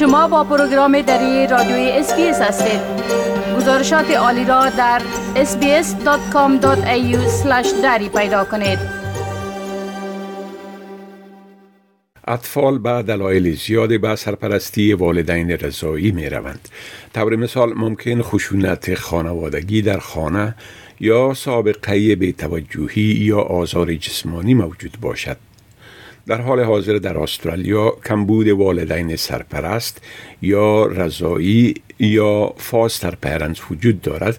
شما با پروگرام دری رادیوی اسپیس هستید گزارشات عالی را در sbs.com.au دری پیدا کنید اطفال به دلایل زیادی به سرپرستی والدین رضایی می روند. طور مثال ممکن خشونت خانوادگی در خانه یا سابقه به توجهی یا آزار جسمانی موجود باشد. در حال حاضر در استرالیا کمبود والدین سرپرست یا رضایی یا فاستر پرنس وجود دارد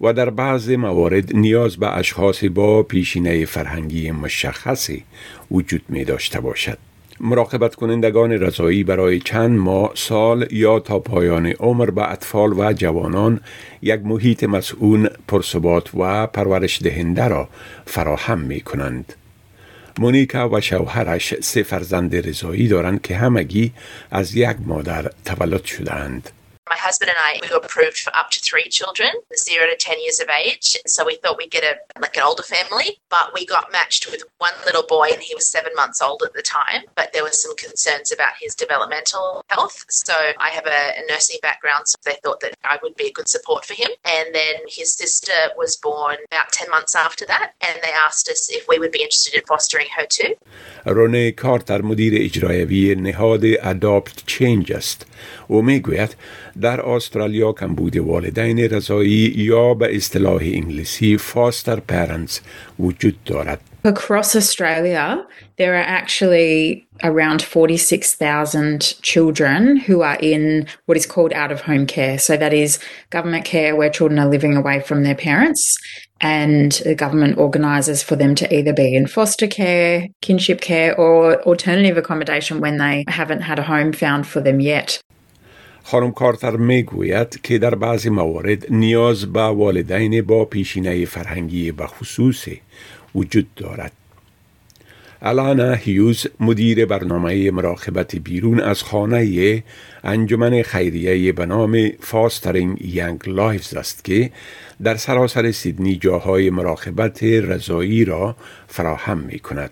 و در بعض موارد نیاز به اشخاص با پیشینه فرهنگی مشخصی وجود می داشته باشد. مراقبت کنندگان رضایی برای چند ماه سال یا تا پایان عمر به اطفال و جوانان یک محیط مسئول پرثبات و پرورش دهنده را فراهم می کنند. مونیکا و شوهرش سه فرزند رضایی دارند که همگی از یک مادر تولد شدند. My husband and I, we were approved for up to three children, zero to 10 years of age. So we thought we'd get a like an older family, but we got matched with one little boy and he was seven months old at the time. But there was some concerns about his developmental health. So I have a, a nursing background, so they thought that I would be a good support for him. And then his sister was born about 10 months after that, and they asked us if we would be interested in fostering her too. رونه کارتر مدیر اجرایوی نهاد اداپت چینج است و میگوید در استرالیا کمبود والدین رضاعی یا به اصطلاح انگلیسی فاستر پرنتس وجود دارد Across Australia, there are actually around 46,000 children who are in what is called out of home care. So, that is government care where children are living away from their parents, and the government organises for them to either be in foster care, kinship care, or alternative accommodation when they haven't had a home found for them yet. خانم کارتر می‌گوید که در بعضی موارد نیاز به والدین با پیشینه فرهنگی به خصوصی وجود دارد. الانا هیوز مدیر برنامه مراقبت بیرون از خانه انجمن خیریه به نام فاسترینگ ینگ لایفز است که در سراسر سیدنی جاهای مراقبت رضایی را فراهم می کند.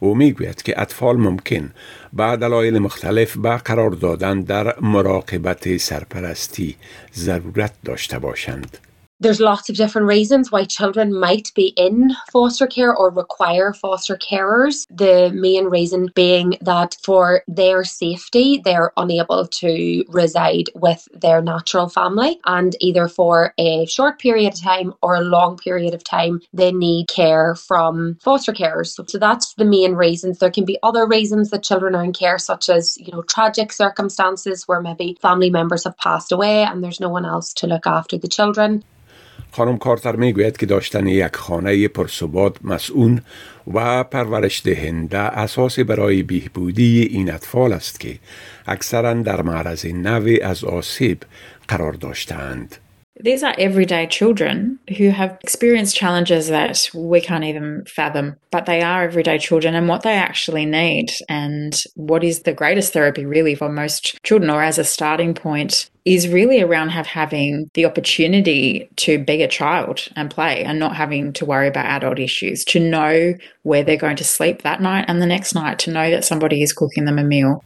او می‌گوید که اطفال ممکن به دلایل مختلف به قرار دادن در مراقبت سرپرستی ضرورت داشته باشند. There's lots of different reasons why children might be in foster care or require foster carers. The main reason being that for their safety, they're unable to reside with their natural family, and either for a short period of time or a long period of time, they need care from foster carers. So that's the main reasons. There can be other reasons that children are in care, such as, you know, tragic circumstances where maybe family members have passed away and there's no one else to look after the children. خانم کارتر می‌گوید که داشتن یک خانه پرثبات مسئول و پرورش دهنده اساس برای بهبودی این اطفال است که اکثرا در معرض نوی از آسیب قرار داشتند. These are everyday children who have experienced challenges that we can't even fathom, but they are everyday children and what they actually need and what is the greatest therapy really for most children or as a starting point is really around have having the opportunity to be a child and play and not having to worry about adult issues, to know where they're going to sleep that night and the next night, to know that somebody is cooking them a meal.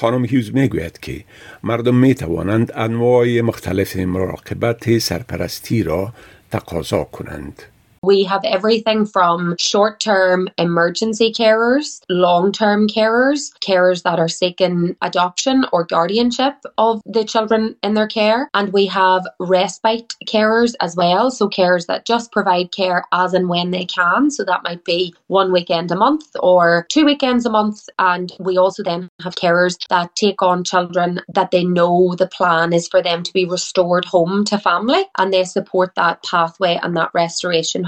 خانم هیوز می‌گوید که مردم می توانند انواع مختلف مراقبت سرپرستی را تقاضا کنند. We have everything from short term emergency carers, long term carers, carers that are seeking adoption or guardianship of the children in their care. And we have respite carers as well. So, carers that just provide care as and when they can. So, that might be one weekend a month or two weekends a month. And we also then have carers that take on children that they know the plan is for them to be restored home to family and they support that pathway and that restoration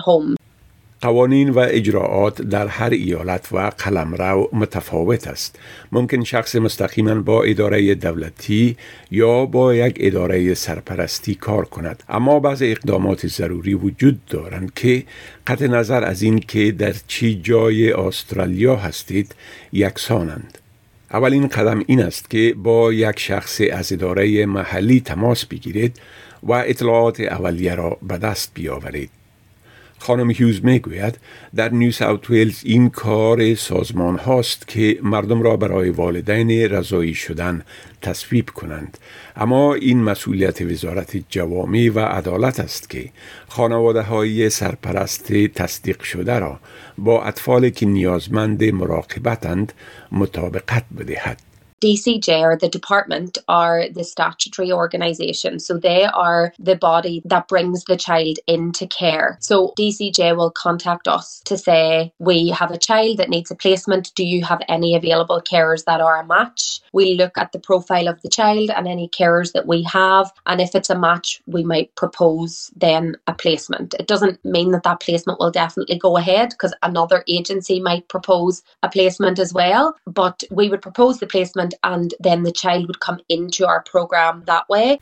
قوانین و اجراعات در هر ایالت و قلمرو متفاوت است. ممکن شخص مستقیما با اداره دولتی یا با یک اداره سرپرستی کار کند. اما بعض اقدامات ضروری وجود دارند که قطع نظر از این که در چی جای استرالیا هستید یکسانند. اولین قدم این است که با یک شخص از اداره محلی تماس بگیرید و اطلاعات اولیه را به دست بیاورید. خانم هیوز می‌گوید در نیو ساوت ویلز این کار سازمان هاست که مردم را برای والدین رضایی شدن تصویب کنند. اما این مسئولیت وزارت جوامع و عدالت است که خانواده های سرپرست تصدیق شده را با اطفال که نیازمند مراقبتند مطابقت بدهد. DCJ or the department are the statutory organisation. So they are the body that brings the child into care. So DCJ will contact us to say, we have a child that needs a placement. Do you have any available carers that are a match? We look at the profile of the child and any carers that we have. And if it's a match, we might propose then a placement. It doesn't mean that that placement will definitely go ahead because another agency might propose a placement as well. But we would propose the placement and then the child would come into our program that way.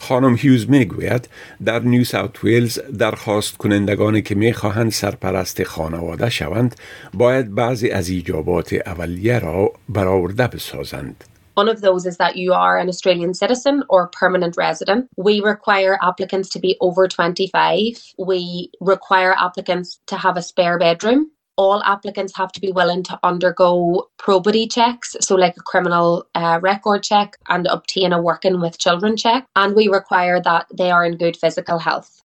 خانم هیوز میگوید در نیو ساوت ویلز درخواست کنندگانی که میخواهند سرپرست خانواده شوند باید بعضی از ایجابات اولیه را برآورده بسازند. One of those is that you are an Australian citizen or permanent resident. We require applicants to be over 25. We require applicants to have a spare bedroom all applicants have to be willing to undergo probity checks, so like a criminal uh, record check, and obtain a working with children check. And we require that they are in good physical health.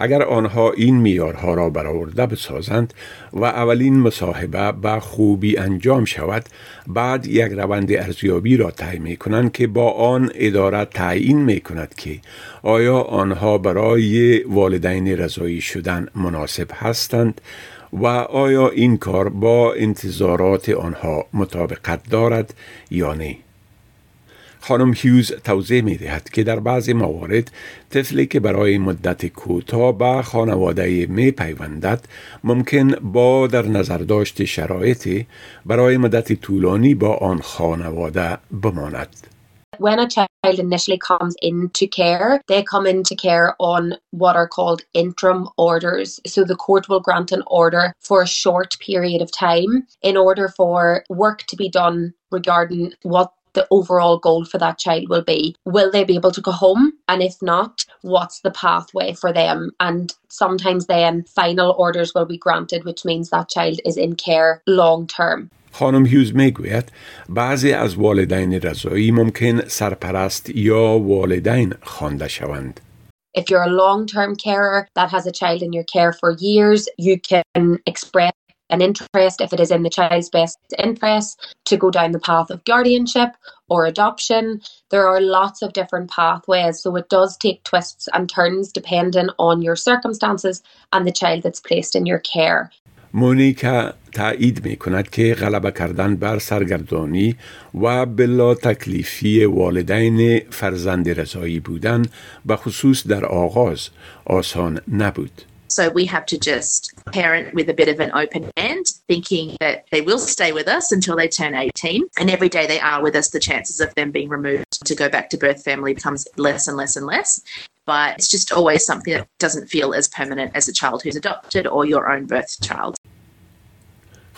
اگر آنها این میارها را برآورده بسازند و اولین مصاحبه به خوبی انجام شود بعد یک روند ارزیابی را تعیین می کنند که با آن اداره تعیین می کند که آیا آنها برای والدین رضاعی شدن مناسب هستند و آیا این کار با انتظارات آنها مطابقت دارد یا نه خانم هیوز توضیح می دهد که در بعضی موارد طفلی که برای مدت کوتاه به خانواده می پیوندد ممکن با در نظر داشت شرایطی برای مدت طولانی با آن خانواده بماند. When a child initially comes into care, they come into care on what are called interim orders. So the court will grant an order for a short period of time in order for work to be done regarding what the overall goal for that child will be. Will they be able to go home? And if not, what's the pathway for them? And sometimes then final orders will be granted, which means that child is in care long term. خانم هیوز میگوید بعضی از والدین رضاعی ممکن سرپرست یا والدین خوانده شوند If you're a long-term carer that has a child in your care for years, you can express an interest, if it is in the child's best interest, to go down the path of guardianship or adoption. There are lots of different pathways, so it does take twists and turns depending on your circumstances and the child that's placed in your care. مونیکا تایید می کند که غلبه کردن بر سرگردانی و بلا تکلیفی والدین فرزند رضاعی بودن به خصوص در آغاز آسان نبود. So we have to just parent with a bit of an open hand, thinking that they will stay with us until they turn 18. And every day they are with us, the chances of them being removed to go back to birth family becomes less and less and less. But it's just always something that doesn't feel as permanent as a child who's adopted or your own birth child.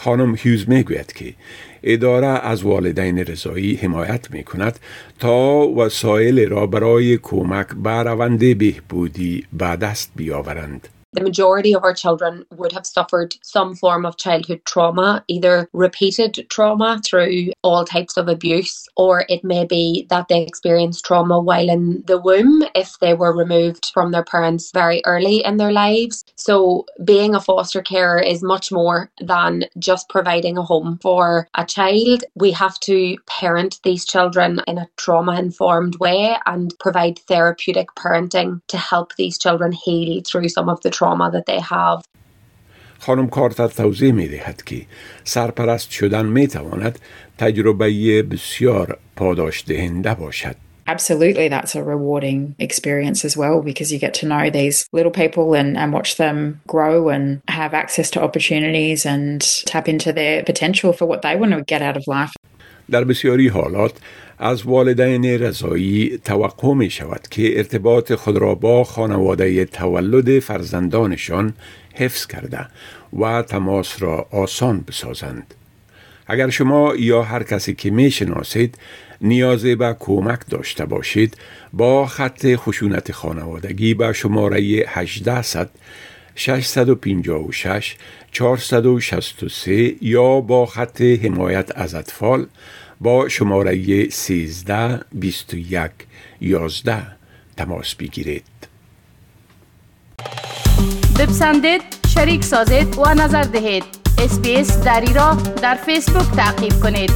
خانم هیوز می‌گوید که اداره از والدین رضایی حمایت می کند تا وسایل را برای کمک به روند بهبودی به دست بیاورند. The majority of our children would have suffered some form of childhood trauma, either repeated trauma through all types of abuse, or it may be that they experienced trauma while in the womb if they were removed from their parents very early in their lives. So, being a foster carer is much more than just providing a home for a child. We have to parent these children in a trauma informed way and provide therapeutic parenting to help these children heal through some of the trauma that they have. خانم کارتر توضیح می دهد که سرپرست شدن می تواند تجربه بسیار پاداش دهنده باشد. Absolutely, that's a rewarding experience as well because you get to know these little people and, and watch them grow and have access to opportunities and tap into their potential for what they want to get out of life. در بسیاری حالات از والدین رضایی توقع می شود که ارتباط خود را با خانواده تولد فرزندانشان حفظ کرده و تماس را آسان بسازند. اگر شما یا هر کسی که می شناسید نیاز به کمک داشته باشید با خط خشونت خانوادگی به شماره 1800 656 463 یا با خط حمایت از اطفال با شماره 13 21 11 تماس بگیرید. بپسندید شریک سازید و نظر دهید. اسپیس دری را در فیسبوک تعقیب کنید.